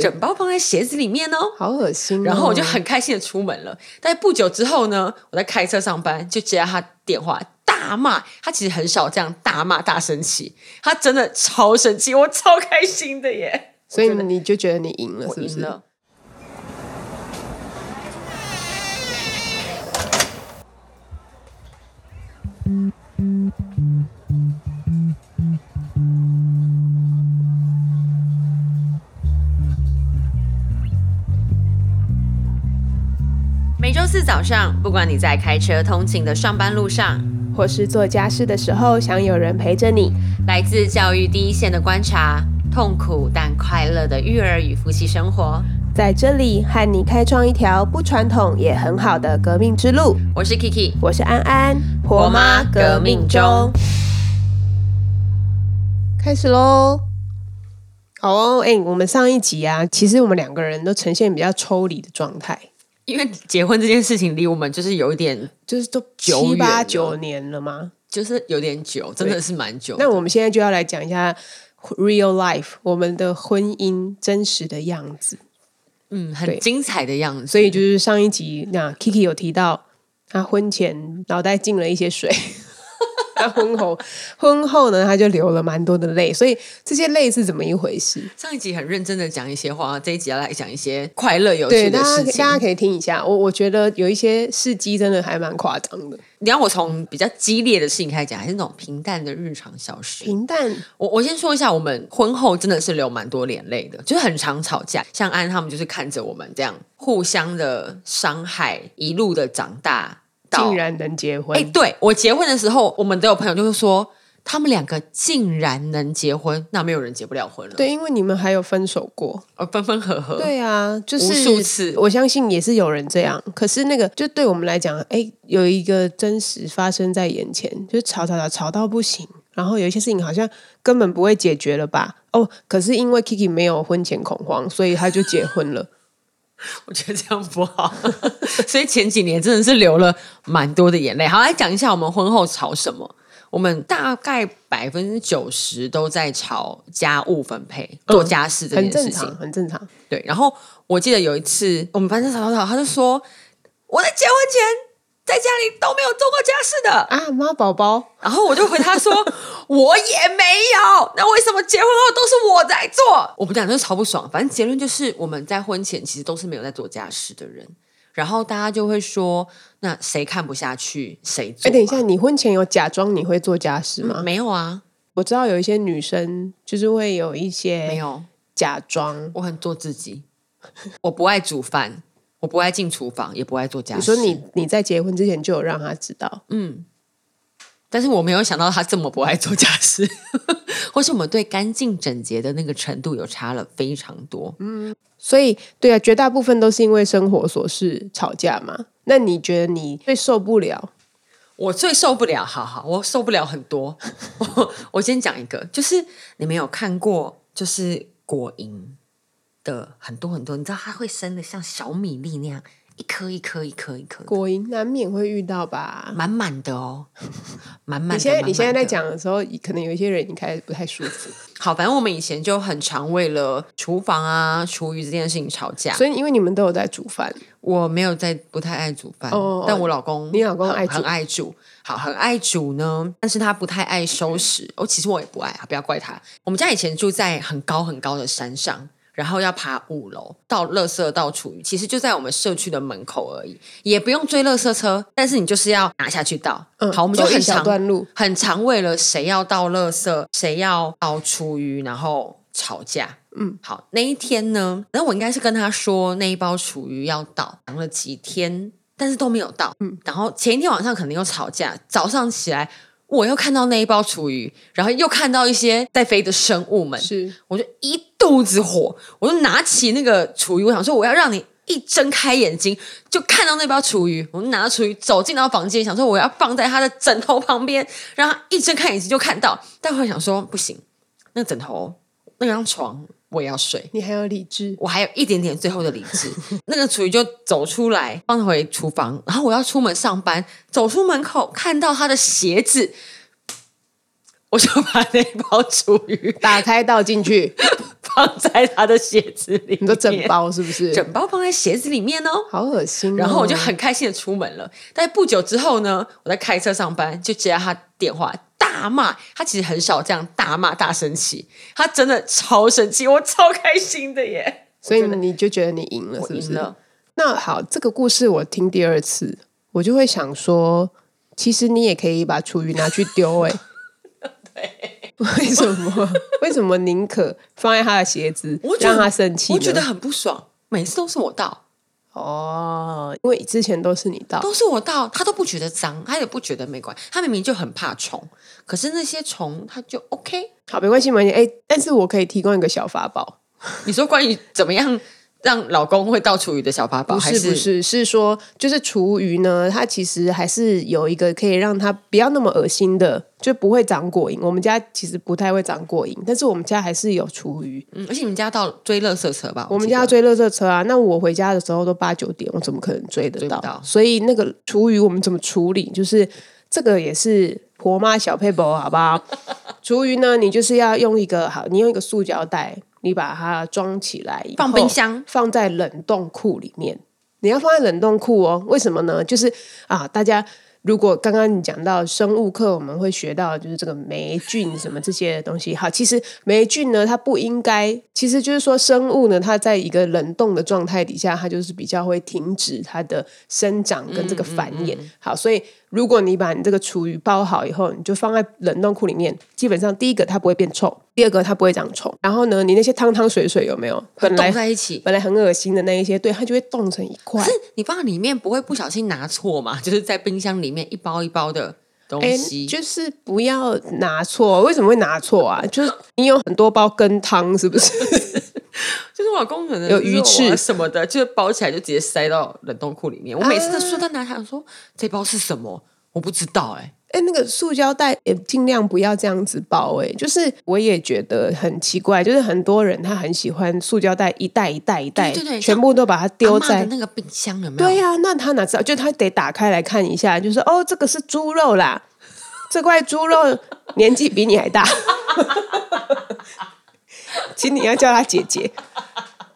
整包放在鞋子里面哦。好恶心哦、然后我就很开心的出门了。但不久之后呢，我在开车上班，就接到他电话，大骂。他其实很少这样大骂、大生气，他真的超生气，我超开心的耶！所 以我觉得你就觉得你赢了，是不是？每周四早上，不管你在开车通勤的上班路上，或是做家事的时候，想有人陪着你。来自教育第一线的观察，痛苦但快乐的育儿与夫妻生活。在这里和你开创一条不传统也很好的革命之路。我是 Kiki，我是安安，婆妈革命中。开始喽！好哦，哎、我们上一集啊，其实我们两个人都呈现比较抽离的状态，因为结婚这件事情离我们就是有一点，就是都七八九年了吗？就是有点久，真的是蛮久。那我们现在就要来讲一下 real life 我们的婚姻真实的样子。嗯，很精彩的样子。所以就是上一集那 Kiki 有提到，他婚前脑袋进了一些水，他婚后 婚后呢他就流了蛮多的泪，所以这些泪是怎么一回事？上一集很认真的讲一些话，这一集要来讲一些快乐有，趣的事情。大家可以听一下，我我觉得有一些事迹真的还蛮夸张的，你要我从比较激烈的事情开始讲，还是那种平淡的日常小事？平淡我我先说一下，我们婚后真的是流蛮多眼泪的，就是很常吵架。像安他们就是看着我们这样互相的伤害，一路的长大，到竟然能结婚，哎、对我结婚的时候，我们都有朋友就是说，他们两个竟然能结婚，那没有人结不了婚了。，对，因为你们还有分手过，而分分合合。对啊，就是无数次我相信也是有人这样。可是那个，就对我们来讲，哎，有一个真实发生在眼前，就是吵吵吵吵到不行，然后有一些事情好像根本不会解决了吧？哦，可是因为 Kiki 没有婚前恐慌，所以他就结婚了。我觉得这样不好，所以前几年真的是流了蛮多的眼泪。好，来讲一下我们婚后吵什么。我们大概百分之九十都在吵家务分配、做家事这件事情。常，很正常。对，然后我记得有一次我们班上吵吵吵，他就说我在结婚前在家里都没有做过家事的，啊，妈宝宝，然后我就回他说 我也没有，那为什么结婚后都是我在做？我们俩就超不爽。反正结论就是我们在婚前其实都是没有在做家事的人，然后大家就会说，那谁看不下去谁做、哎，等一下，，你婚前有假装你会做家事吗？没有啊，我知道有一些女生就是会有一些没有，假装。我很做自己，我不爱煮饭，我不爱进厨房，也不爱做家事。你说你你在结婚之前就有让他知道，嗯但是我没有想到他这么不爱做家事，或是我们对干净整洁的那个程度有差了非常多。嗯所以对啊，绝大部分都是因为生活琐事吵架嘛。那你觉得你最受不了？我最受不了，好好，我受不了很多。我我先讲一个，就是你们有看过，就是果蝇的很多很多，你知道它会生的像小米粒那样，一颗一颗一颗一颗，果蝇难免会遇到吧？满满的哦，满满的。你现在你现在在讲的时候，可能有一些人已经开始不太舒服，好，反正我们以前就很常为了厨房啊、厨余这件事情吵架。所以因为你们都有在煮饭，我没有在不太爱煮饭，哦哦但我老公你老公很爱煮很爱煮，好，很爱煮呢，但是他不太爱收拾。哦，其实我也不爱啊，不要怪他。我们家以前住在很高很高的山上。然后要爬五楼到垃圾到厨余，其实就在我们社区的门口而已，也不用追垃圾车，但是你就是要拿下去倒。嗯，好，我们就很长段路，很长为了谁要倒垃圾，谁要倒厨余，然后吵架。嗯，好，那一天呢，然后我应该是跟他说那一包厨余要倒，等了几天，但是都没有到。嗯，然后前一天晚上可能又吵架，早上起来我又看到那一包厨余，然后又看到一些在飞的生物们，是我就一肚子火，我就拿起那个厨余，我想说我要让你一睁开眼睛就看到那包厨余，我就拿厨余走进到房间，想说我要放在他的枕头旁边，让他一睁开眼睛就看到。但后来想说不行，那个枕头那张床我也要睡。你还有理智，我还有一点点最后的理智，那个厨余就走出来，放回厨房，然后我要出门上班，走出门口看到他的鞋子，我就把那包厨余 打开倒进去，放在他的鞋子里面，你说整包是不是？整包放在鞋子里面哦，好恶心、然后我就很开心的出门了。但不久之后呢，我在开车上班，就接到他电话，大骂。他其实很少这样大骂、大生气，他真的超生气，我超开心的耶！所以你就觉得你赢了，是不是？那好，这个故事我听第二次，我就会想说，其实你也可以把厨余拿去丢，哎，对，为什么？为什么宁可放在他的鞋子，让他生气？我觉得很不爽，每次都是我倒。哦，因为之前都是你倒，都是我倒，他都不觉得脏，他也不觉得没关他明明就很怕虫，可是那些虫他就 OK，好，没关系，没关系。哎，但是我可以提供一个小法宝。你说关于怎么样？让老公会倒厨余的小法宝，不是不是是说，就是厨余呢，它其实还是有一个可以让它不要那么恶心的，就不会长果蝇。我们家其实不太会长果蝇，但是我们家还是有厨余。嗯，而且你们家到追垃圾车吧？我们家追垃圾车啊，那我回家的时候都八九点，我怎么可能追得到？所以那个厨余我们怎么处理？就是这个也是婆妈小配宝，好不好？厨余呢，你就是要用一个好，你用一个塑胶袋。你把它装起来，放冰箱，放在冷冻库里面。你要放在冷冻库哦，为什么呢？就是啊，大家。如果刚刚你讲到生物课，我们会学到就是这个霉菌什么这些东西。好，其实霉菌呢，它不应该，其实就是说生物呢，它在一个冷冻的状态底下，它就是比较会停止它的生长跟这个繁衍。好，所以如果你把你这个厨余包好以后，你就放在冷冻库里面，基本上第一个它不会变臭，第二个它不会长虫。然后呢，你那些汤汤水水有没有本来在一起，本来很恶心的那一些，对，它就会冻成一块。可是你放在里面不会不小心拿错嘛？就是在冰箱里。里面一包一包的东西，就是不要拿错。为什么会拿错啊？就是你有很多包羹汤，是不是？就是我老公可能有鱼翅什么的，就包起来就直接塞到冷冻库里面。我每次都说他拿他说这包是什么，我不知道哎。哎，那个塑胶袋也尽量不要这样子包。哎，就是我也觉得很奇怪，就是很多人他很喜欢塑胶袋，一袋一袋一袋，对对，全部都把它丢在那个冰箱有没有？对呀，那他哪知道？就他得打开来看一下，就是哦，这个是猪肉啦，这块猪肉年纪比你还大，请你要叫她姐姐，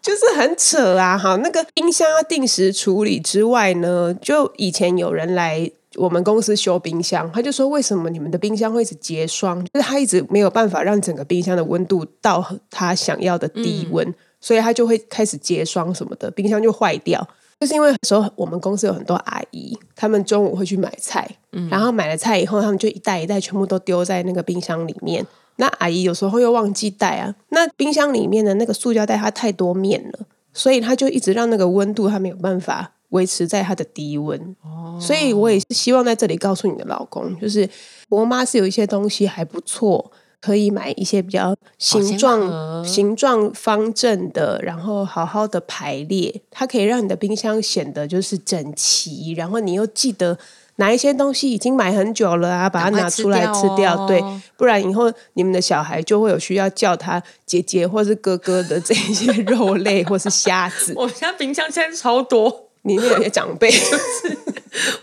就是很扯啊！哈，那个冰箱要定时处理之外呢，就以前有人来。我们公司修冰箱，他就说：“为什么你们的冰箱会一直结霜？就是他一直没有办法让整个冰箱的温度到他想要的低温，所以他就会开始结霜什么的，冰箱就坏掉。就是因为时候我们公司有很多阿姨，他们中午会去买菜，然后买了菜以后，他们就一袋一袋全部都丢在那个冰箱里面。那阿姨有时候又忘记带啊，那冰箱里面的那个塑胶袋它太多面了，所以它就一直让那个温度它没有办法。”维持在它的低温，哦所以我也是希望在这里告诉你的老公，就是我妈是有一些东西还不错，可以买一些比较形状形状方正的，然后好好的排列，它可以让你的冰箱显得就是整齐，然后你又记得哪一些东西已经买很久了啊，把它拿出来吃掉，对，不然以后你们的小孩就会有需要叫他姐姐或是哥哥的这些肉类或是虾子。我家冰箱现在超多。里面有些长辈，就 是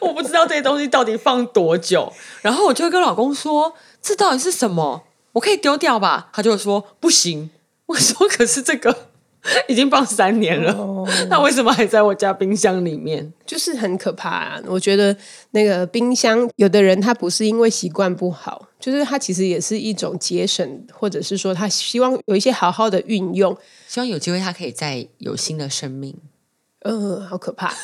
我不知道这些东西到底放多久，然后我就会跟老公说：“这到底是什么？我可以丢掉吧？”他就会说：“不行。”我说：“可是这个 已经放三年了，那为什么还在我家冰箱里面？就是很可怕。啊！我觉得那个冰箱，有的人他不是因为习惯不好，就是他其实也是一种节省，或者是说他希望有一些好好的运用，希望有机会他可以再有新的生命。”嗯，好可怕。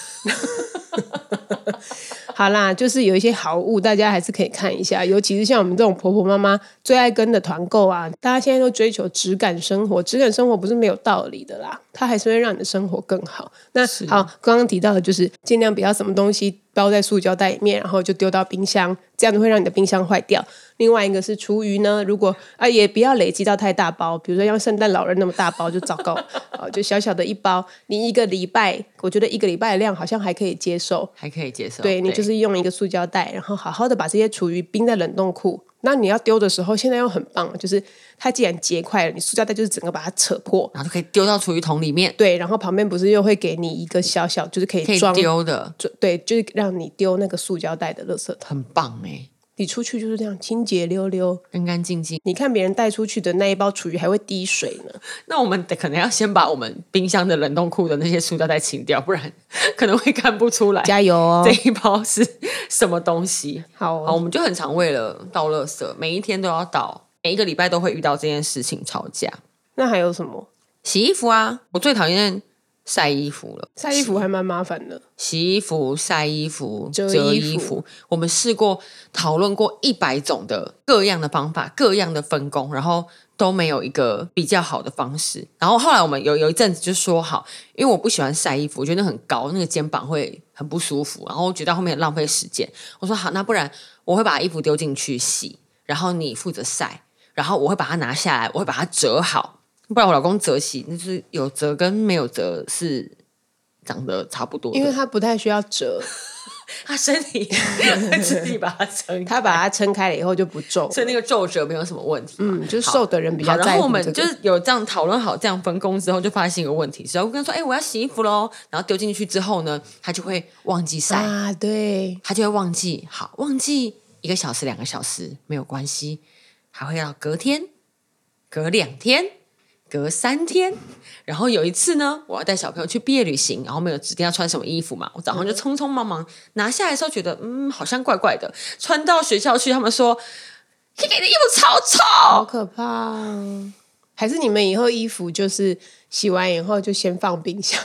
好啦，就是有一些好物，大家还是可以看一下。尤其是像我们这种婆婆妈妈最爱跟的团购啊，大家现在都追求质感生活，质感生活不是没有道理的啦，它还是会让你的生活更好。那好，刚刚提到的就是尽量不要什么东西包在塑胶袋里面，然后就丢到冰箱，这样子会让你的冰箱坏掉。另外一个是厨余呢，如果啊也不要累积到太大包，比如说像圣诞老人那么大包就糟糕，啊 就小小的一包，你一个礼拜，我觉得一个礼拜的量好像还可以接受，还可以接受。对你就是用一个塑胶袋，然后好好的把这些厨余冰在冷冻库。那你要丢的时候，现在又很棒，就是它既然结块了，你塑胶袋就是整个把它扯破，然后就可以丢到厨余桶里面。对，然后旁边不是又会给你一个小小，就是可以装丢的，对，就是让你丢那个塑胶袋的垃圾桶，很棒哎。你出去就是这样清洁溜溜、干干净净。你看别人带出去的那一包厨余还会滴水呢。那我们得可能要先把我们冰箱的冷冻库的那些塑料袋清掉，不然可能会看不出来。加油哦！这一包是什么东西？好，好，我们就很常为了倒垃圾，每一天都要倒，每一个礼拜都会遇到这件事情吵架。那还有什么？洗衣服啊，我最讨厌。晒衣服了，晒衣服还蛮麻烦的。洗衣服、晒衣服、折衣服，我们试过讨论过一百种的各样的方法、各样的分工，然后都没有一个比较好的方式。然后后来我们有有一阵子就说好，因为我不喜欢晒衣服，我觉得很高，那个肩膀会很不舒服，然后我觉得后面很浪费时间。我说好，那不然我会把衣服丢进去洗，然后你负责晒，然后我会把它拿下来，我会把它折好。不然我老公折洗，那是有折跟没有折是长得差不多，因为他不太需要折，他身体 自己把它撑，他把它撑开了以后就不皱，所以那个皱褶没有什么问题。嗯，就是瘦的人比较。然后我们就是有这样讨论好这样分工之后，就发现一个问题，是我跟他说：“哎，我要洗衣服喽。”然后丢进去之后呢，他就会忘记晒啊，对，他就会忘记。好，忘记一个小时、两个小时没有关系，还会要隔天、隔两天。隔三天，然后有一次呢，我要带小朋友去毕业旅行，然后没有指定要穿什么衣服嘛，我早上就匆匆忙忙拿下来的时候，觉得嗯，好像怪怪的。穿到学校去，他们说你的衣服超臭，好可怕。还是你们以后衣服就是洗完以后就先放冰箱，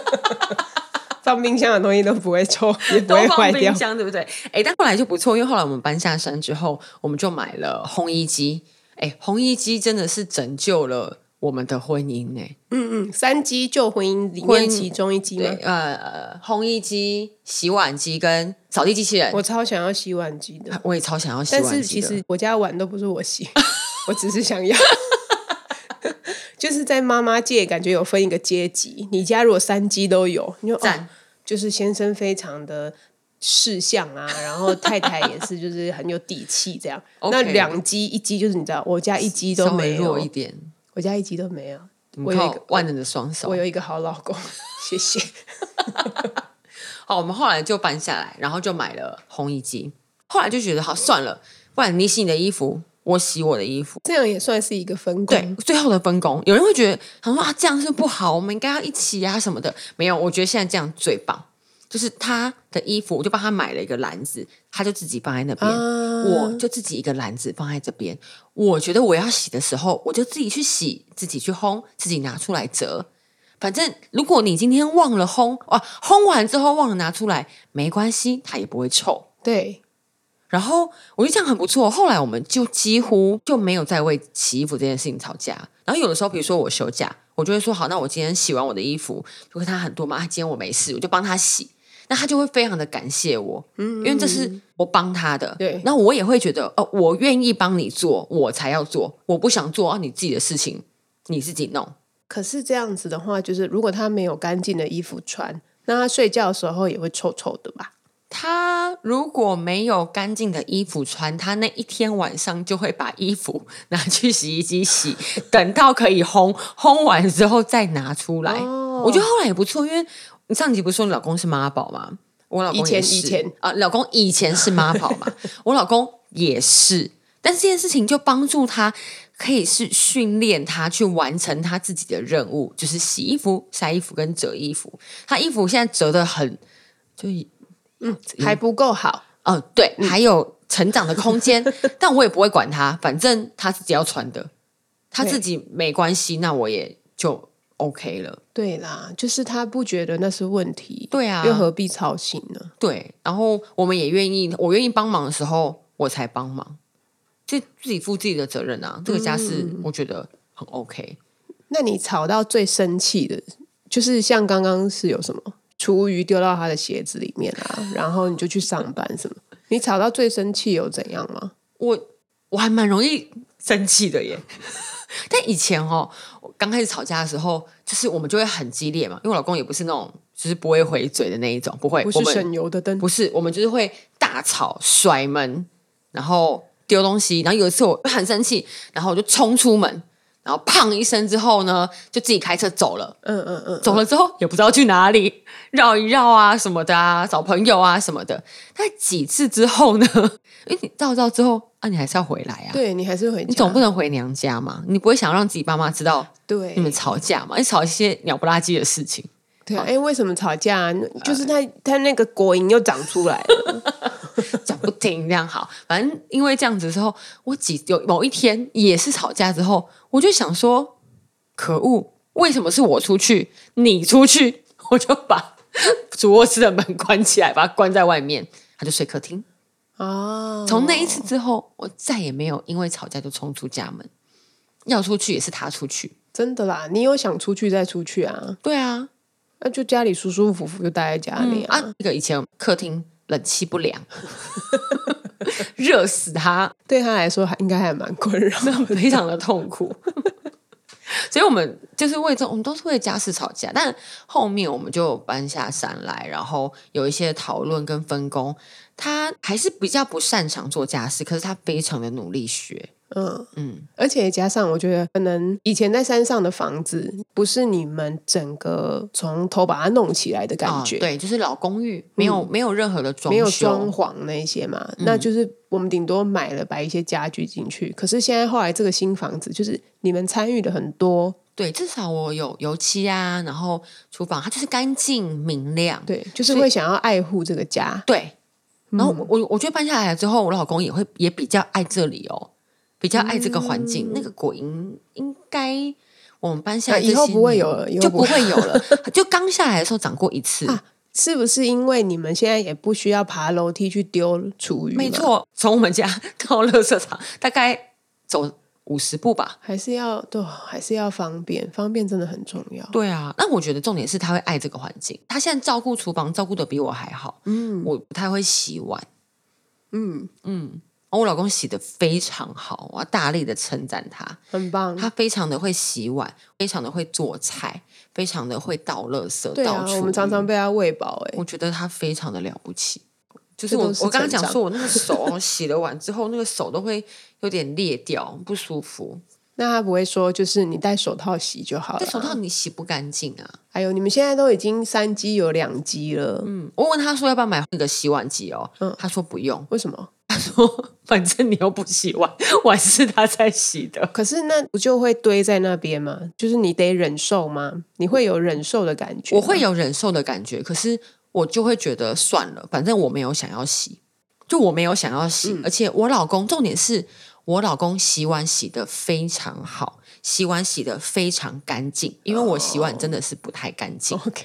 放冰箱的东西都不会臭，也不会坏掉，对不对？哎，但后来就不错，因为后来我们搬下山之后，我们就买了烘衣机。哎，红衣机真的是拯救了我们的婚姻呢。嗯嗯，三机救婚姻里面其中一机吗？呃，烘衣机、洗碗机跟扫地机器人。我超想要洗碗机的，我也超想要洗碗机但是其实我家碗都不是我洗，我只是想要。就是在妈妈界，感觉有分一个阶级。你家如果三机都有，你就赞，就是先生非常的。事项啊，然后太太也是，就是很有底气这样。那两机一机就是你知道，我家一机都没有一点，我家一机都没有。我有一个万能的双手，我有一个好老公，谢谢。好，我们后来就搬下来，然后就买了烘衣机。后来就觉得好算了，不然你洗你的衣服，我洗我的衣服，这样也算是一个分工。对，最后的分工，有人会觉得他说啊，这样是不好，我们应该要一起啊什么的。没有，我觉得现在这样最棒。就是他的衣服，我就帮他买了一个篮子，他就自己放在那边，我就自己一个篮子放在这边。我觉得我要洗的时候，我就自己去洗，自己去烘，自己拿出来折。反正如果你今天忘了烘，哇，烘完之后忘了拿出来，没关系，它也不会臭。对。然后我觉得这样很不错。后来我们就几乎就没有再为洗衣服这件事情吵架。然后有的时候，比如说我休假，我就会说好，那我今天洗完我的衣服，就跟他很多嘛，今天我没事，我就帮他洗。那他就会非常的感谢我，嗯，因为这是我帮他的，对。那我也会觉得，哦，我愿意帮你做，我才要做，我不想做啊，你自己的事情你自己弄。可是这样子的话，就是如果他没有干净的衣服穿，那他睡觉的时候也会臭臭的吧？他如果没有干净的衣服穿，他那一天晚上就会把衣服拿去洗衣机洗，等到可以烘，烘完之后再拿出来。我觉得后来也不错，因为。你上集不是说你老公是妈宝吗？我老公也是啊，老公以前是妈宝嘛，我老公也是。但是这件事情就帮助他，可以是训练他去完成他自己的任务，就是洗衣服、晒衣服跟折衣服。他衣服现在折的很，就嗯还不够好。嗯，对，还有成长的空间。但我也不会管他，反正他自己要穿的，他自己没关系，那我也就。OK 了，对啦，就是他不觉得那是问题，对啊，又何必操心呢？对，然后我们也愿意，我愿意帮忙的时候，我才帮忙，就自己负自己的责任啊。这个家是我觉得很 OK。那你吵到最生气的，就是像刚刚是有什么厨余丢到他的鞋子里面啊，然后你就去上班什么？你吵到最生气有怎样吗？我我还蛮容易生气的耶。但以前哦，刚开始吵架的时候，就是我们就会很激烈嘛，因为我老公也不是那种就是不会回嘴的那一种，不会，不是省油的灯，不是，我们就是会大吵、甩门，然后丢东西。然后有一次我很生气，然后我就冲出门，然然后砰一声之后呢，就自己开车走了。嗯嗯嗯，走了之后也不知道去哪里，绕一绕啊什么的啊，找朋友啊什么的。但几次之后呢？因为你绕绕之后啊，你还是要回来啊。对你还是回，你总不能回娘家嘛？你不会想让自己爸妈知道对你们吵架嘛？你吵一些鸟不拉几的事情。对啊，哎，为什么吵架？就是他他那个果蝇又长出来了，讲不停这样好。反正因为这样子之后，我几有某一天也是吵架之后，我就想说，可恶，为什么是我出去，你出去？我就把 主卧室的门关起来，把它关在外面，他就睡客厅。哦，从那一次之后，我再也没有因为吵架就冲出家门，要出去也是他出去。真的啦，你有想出去再出去啊？对啊，那就家里舒舒服服就待在家里啊。那个以前客厅冷气不良，热死他，对他来说还应该还蛮困扰，非常的痛苦。所以，我们就是为这，我们都是为家事吵架。但后面我们就搬下山来，然后有一些讨论跟分工。他还是比较不擅长做家事，可是他非常的努力学。嗯嗯，而且加上我觉得，可能以前在山上的房子不是你们整个从头把它弄起来的感觉，对，就是老公寓，没有没有任何的装没有装潢那些嘛，那就是我们顶多买了摆一些家具进去。可是现在后来这个新房子，就是你们参与的很多，对，至少我有油漆啊，然后厨房它就是干净明亮，对，就是会想要爱护这个家，对。然后我我觉得搬下来之后，我老公也会也比较爱这里哦。比较爱这个环境，那个果蝇应该我们搬下来以后不会有了，就不会有了。就刚下来的时候长过一次，是不是因为你们现在也不需要爬楼梯去丢厨余？没错，从我们家 到垃圾场大概走五十步吧，还是要对，还是要方便，方便真的很重要。对啊，那我觉得重点是他会爱这个环境，他现在照顾厨房照顾的比我还好。嗯，我不太会洗碗。嗯嗯。我老公洗的非常好，我要大力的称赞他，很棒。他非常的会洗碗，非常的会做菜，非常的会倒垃圾。对啊，我们常常被他喂饱。哎，我觉得他非常的了不起。就是我，我刚刚讲说我那个 手洗了碗之后，那个手都会有点裂掉，不舒服。那他不会说，就是你戴手套洗就好了。戴手套你洗不干净啊！还有，你们现在都已经三机有两机了。嗯，我问他说要不要买那个洗碗机哦。嗯，他说不用。为什么？他说：“反正你又不洗碗，碗是他在洗的。可是那不就会堆在那边吗？就是你得忍受吗？你会有忍受的感觉？我会有忍受的感觉，可是我就会觉得算了，反正我没有想要洗，就我没有想要洗。而且我老公，重点是我老公洗碗洗的非常好，洗碗洗的非常干净，因为我洗碗真的是不太干净。OK，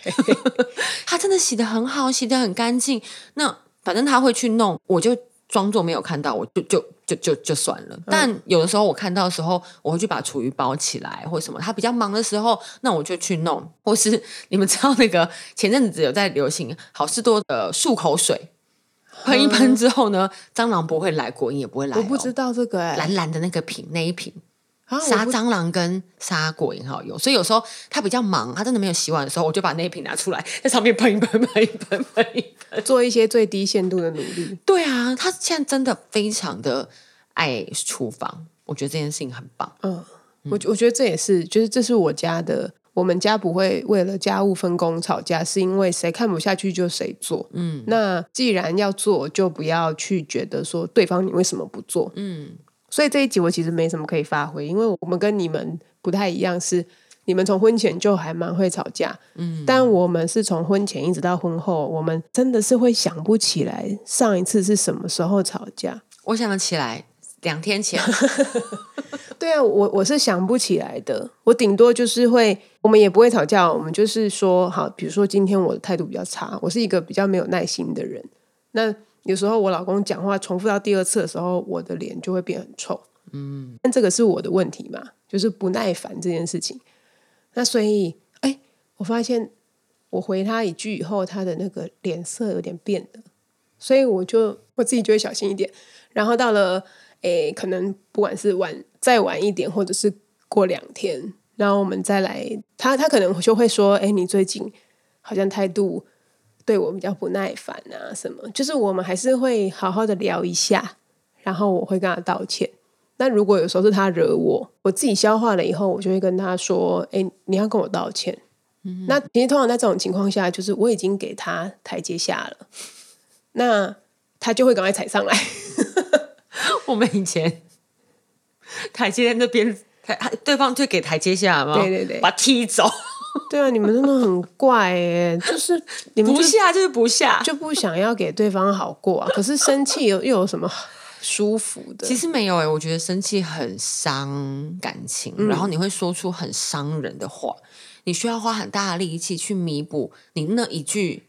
他真的洗的很好，洗的很干净。那反正他会去弄，我就。”装作没有看到，我就就就就就算了。但有的时候我看到的时候，我会去把厨余包起来，或什么。他比较忙的时候，那我就去弄。或是你们知道那个前阵子有在流行好事多的漱口水，喷一喷之后呢，蟑螂不会来，果蝇也不会来。我不知道这个哎，蓝蓝的那个瓶那一瓶。杀蟑螂跟杀果蝇好用，所以有时候他比较忙，他真的没有洗碗的时候，我就把那一瓶拿出来，在上面喷一喷，喷一喷，喷一喷，做一些最低限度的努力。对啊，他现在真的非常的爱厨房，我觉得这件事情很棒。嗯，我我觉得这也是，就是这是我家的，我们家不会为了家务分工吵架，是因为谁看不下去就谁做。嗯，那既然要做，就不要去觉得说对方你为什么不做？嗯。所以这一集我其实没什么可以发挥，因为我们跟你们不太一样，是你们从婚前就还蛮会吵架，嗯，但我们是从婚前一直到婚后，我们真的是会想不起来上一次是什么时候吵架。我想得起来，两天前。对啊，我我是想不起来的，我顶多就是会，我们也不会吵架，我们就是说，好，比如说今天我的态度比较差，我是一个比较没有耐心的人，那。有时候我老公讲话重复到第二次的时候，我的脸就会变很臭。嗯，但这个是我的问题嘛，就是不耐烦这件事情。那所以，哎，我发现我回他一句以后，他的那个脸色有点变了，所以我就我自己就会小心一点。然后到了，哎，可能不管是晚再晚一点，或者是过两天，然后我们再来，他他可能就会说，哎，你最近好像态度。对我比较不耐烦啊，什么？就是我们还是会好好的聊一下，然后我会跟他道歉。那如果有时候是他惹我，我自己消化了以后，我就会跟他说：“哎，你要跟我道歉。”那其实通常在这种情况下，就是我已经给他台阶下了，那他就会赶快踩上来。我们以前台阶在那边，台对方就给台阶下嘛，对对对，把踢走。对啊，你们真的很怪哎，就是你们不下就是不下，就不想要给对方好过啊。可是生气又又有什么舒服的？其实没有哎，我觉得生气很伤感情，然后你会说出很伤人的话。你需要花很大的力气去弥补你那一句，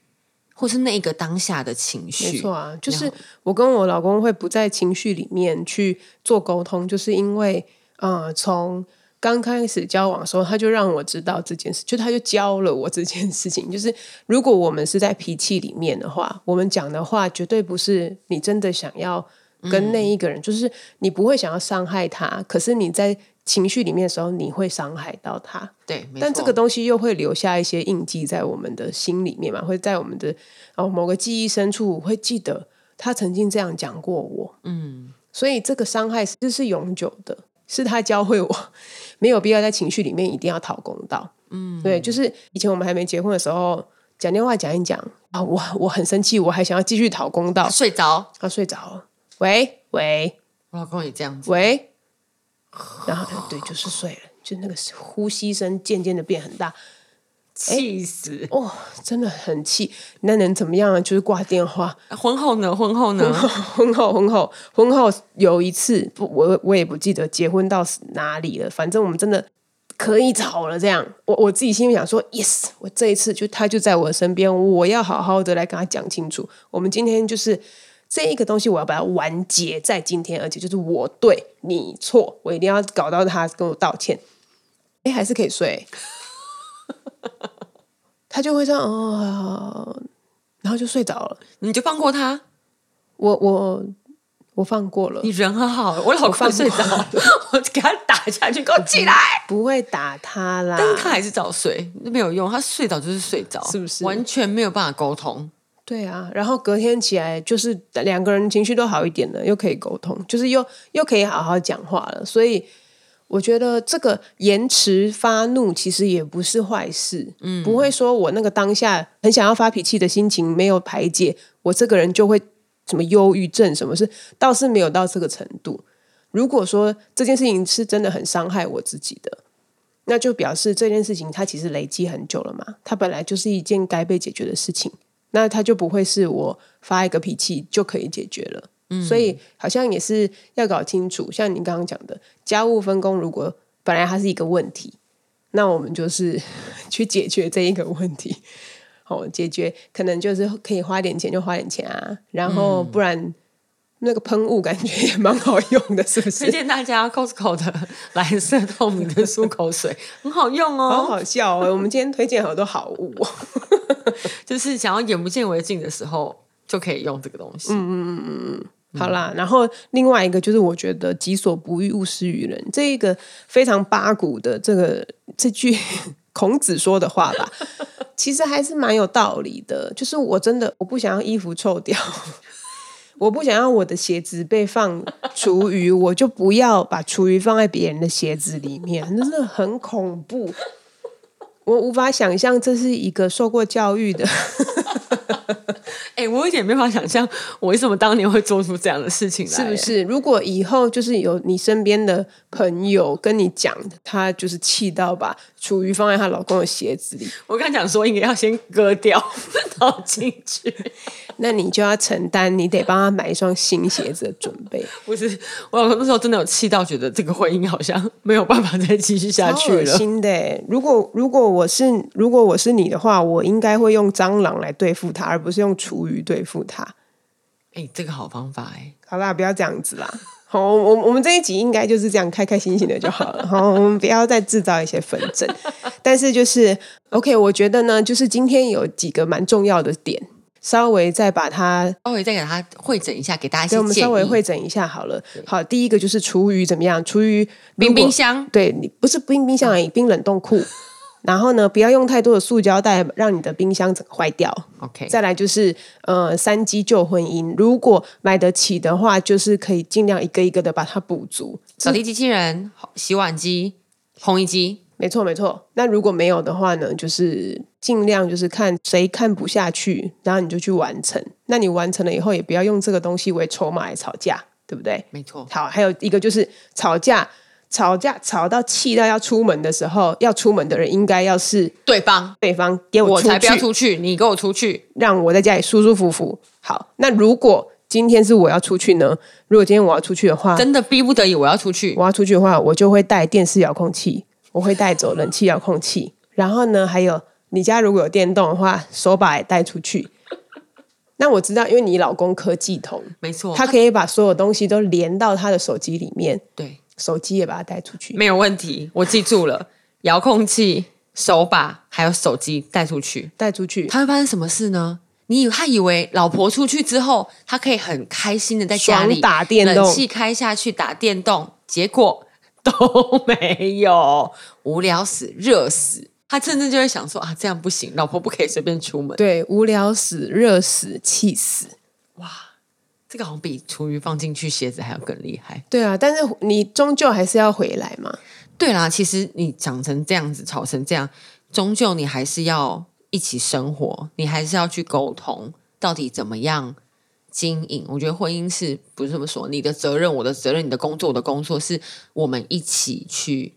或是那一个当下的情绪。没错啊，就是我跟我老公会不在情绪里面去做沟通，就是因为呃，从刚开始交往的时候，他就让我知道这件事，就他就教了我这件事情。就是如果我们是在脾气里面的话，我们讲的话绝对不是你真的想要跟那一个人，就是你不会想要伤害他，可是你在。情绪里面的时候，你会伤害到他。对，但这个东西又会留下一些印记在我们的心里面嘛？会在我们的哦某个记忆深处会记得他曾经这样讲过我。嗯，所以这个伤害其实是永久的，是他教会我没有必要在情绪里面一定要讨公道。嗯，对，就是以前我们还没结婚的时候，讲电话讲一讲啊，我我很生气，我还想要继续讨公道，睡着，他睡着了。喂喂，我老公也这样子。喂。然后，对，就是睡了，就那个呼吸声渐渐的变很大，气死！哇，真的很气。那能怎么样啊？就是挂电话。婚后呢？婚后呢？婚后，婚后，婚后有一次，不，我我也不记得结婚到哪里了。反正我们真的可以吵了。这样，我我自己心里想说，yes，我这一次就他就在我身边，我要好好的来跟他讲清楚。我们今天就是。这一个东西我要把它完结在今天，而且就是我对你错，我一定要搞到他跟我道歉。哎，还是可以睡，他就会这样哦，然后就睡着了。你就放过他？我我我放过了。你人很好，我老公睡着，我给他打下去，给我起来。不会打他啦，但是他还是早睡，那没有用。他睡着就是睡着，是不是？完全没有办法沟通。对啊，然后隔天起来就是两个人情绪都好一点了，又可以沟通，就是又又可以好好讲话了。所以我觉得这个延迟发怒其实也不是坏事，嗯，不会说我那个当下很想要发脾气的心情没有排解，我这个人就会什么忧郁症，什么是倒是没有到这个程度。如果说这件事情是真的很伤害我自己的，那就表示这件事情它其实累积很久了嘛，它本来就是一件该被解决的事情。那它就不会是我发一个脾气就可以解决了，所以好像也是要搞清楚。像你刚刚讲的家务分工，如果本来它是一个问题，那我们就是 去解决这一个问题。哦，解决可能就是可以花点钱就花点钱啊，然后不然那个喷雾感觉也蛮好用的，是不是？推荐大家 Costco 的蓝色透明的漱口水，很好用哦，好好笑哦。我们今天推荐好多好物。就是想要眼不见为净的时候，就可以用这个东西。嗯嗯嗯嗯嗯，好啦。然后另外一个就是，我觉得“己所不欲，勿施于人”这一个非常八股的这个这句 孔子说的话吧，其实还是蛮有道理的。就是我真的我不想要衣服臭掉，我不想要我的鞋子被放厨余，我就不要把厨余放在别人的鞋子里面，真的很恐怖。我无法想象这是一个受过教育的。哎，我有点没法想象，我为什么当年会做出这样的事情来？是不是？如果以后就是有你身边的朋友跟你讲，她就是气到把厨余放在她老公的鞋子里，我刚讲说应该要先割掉 倒进去，那你就要承担，你得帮他买一双新鞋子的准备。不是，我老公那时候真的有气到，觉得这个婚姻好像没有办法再继续下去了。新的，如果如果我是如果我是你的话，我应该会用蟑螂来对付他，而不是用厨余对付他。哎，这个好方法哎！好啦，不要这样子啦。好，我我们这一集应该就是这样开开心心的就好了。好，我们不要再制造一些纷争。但是就是 OK，我觉得呢，就是今天有几个蛮重要的点，稍微再把它稍微再给它会诊一下，给大家一些。我们稍微会诊一下好了。好，第一个就是厨余怎么样？厨余冰冰箱，对你不是冰冰箱而已，冰冷冻库。然后呢，不要用太多的塑胶袋，让你的冰箱整个坏掉。OK，再来就是呃，三基旧婚姻，如果买得起的话，就是可以尽量一个一个的把它补足。扫地机器人、洗碗机、烘衣机。没错，没错。那如果没有的话呢，就是尽量就是看谁看不下去，然后你就去完成。那你完成了以后，也不要用这个东西为筹码来吵架，对不对？没错。好，还有一个就是吵架，吵架吵到气到要出门的时候，要出门的人应该要是对方，对方给我才不要出去，你给我出去，让我在家里舒舒服服。好，那如果今天是我要出去呢？如果今天我要出去的话，真的逼不得已我要出去，我要出去的话，我就会带电视遥控器。我会带走冷气遥控器，然后呢，还有你家如果有电动的话，手把也带出去。那我知道，因为你老公科技通，没错，他可以把所有东西都连到他的手机里面。对，手机也把它带出去，没有问题。我记住了，遥控器、手把还有手机带出去，带出去。他会发生什么事呢？你以他以为老婆出去之后，他可以很开心的在家里打电动，冷气开下去打电动，结果。都没有，无聊死，热死。他真正就会想说啊，这样不行，老婆不可以随便出门。对，无聊死，热死，气死。哇，这个好像比厨余放进去鞋子还要更厉害。对啊，但是你终究还是要回来嘛。对啦，其实你长成这样子，吵成这样，终究你还是要一起生活，你还是要去沟通，到底怎么样。经营，我觉得婚姻是不是这么说？你的责任，我的责任，你的工作，我的工作，是我们一起去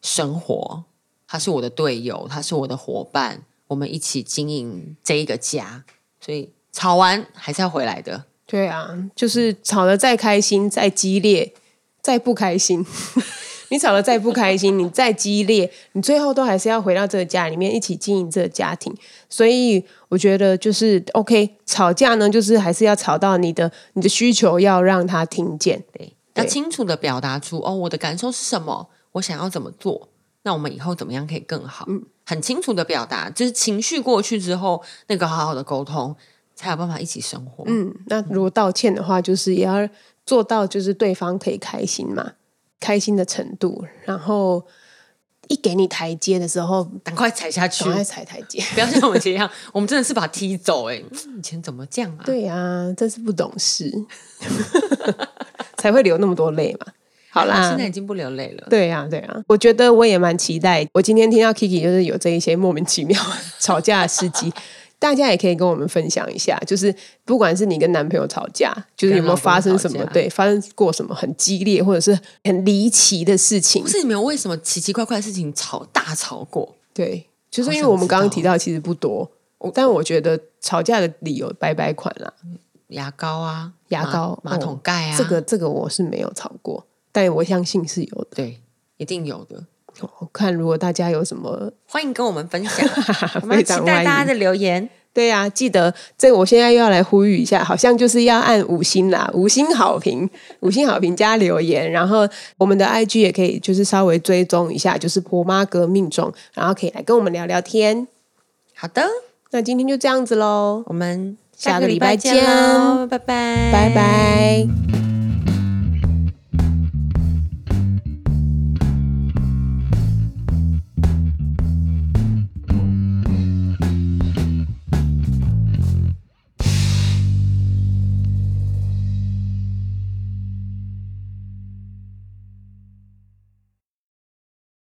生活。他是我的队友，他是我的伙伴，我们一起经营这一个家。所以吵完还是要回来的。对啊，就是吵得再开心、再激烈、再不开心。你吵得再不开心，你再激烈，你最后都还是要回到这个家里面一起经营这个家庭。所以我觉得就是 OK，吵架呢，就是还是要吵到你的你的需求要让他听见，对，要清楚的表达出哦，我的感受是什么，我想要怎么做，那我们以后怎么样可以更好？嗯，很清楚的表达，就是情绪过去之后，那个好好的沟通，才有办法一起生活。嗯，那如果道歉的话，就是也要做到，就是对方可以开心嘛。开心的程度，然后一给你台阶的时候，赶快踩下去，赶快踩台阶，不要像我们一样，我们真的是把踢走。哎，以前怎么这样啊？对呀，真是不懂事，才会流那么多泪嘛。好啦，现在已经不流泪了。对呀，对呀，我觉得我也蛮期待。我今天听到 Kiki 就是有这一些莫名其妙 吵架的事迹。大家也可以跟我们分享一下，就是不管是你跟男朋友吵架，就是有没有发生什么对，发生过什么很激烈或者是很离奇的事情，不是你们为什么奇奇怪怪的事情吵大吵过？对，就是因为我们刚刚提到其实不多，但我觉得吵架的理由百百款啦，牙膏啊，牙膏、马桶盖啊，这个这个我是没有吵过，但我相信是有的，对，一定有的。我看如果大家有什么，欢迎跟我们分享，我们期待大家的留言。对呀，记得这我现在又要来呼吁一下，好像就是要按五星啦，五星好评，五星好评加留言，然后我们的 IG 也可以就是稍微追踪一下，就是婆妈革命中，然后可以来跟我们聊聊天。好的，那今天就这样子喽，我们下个礼拜见，拜拜，拜拜。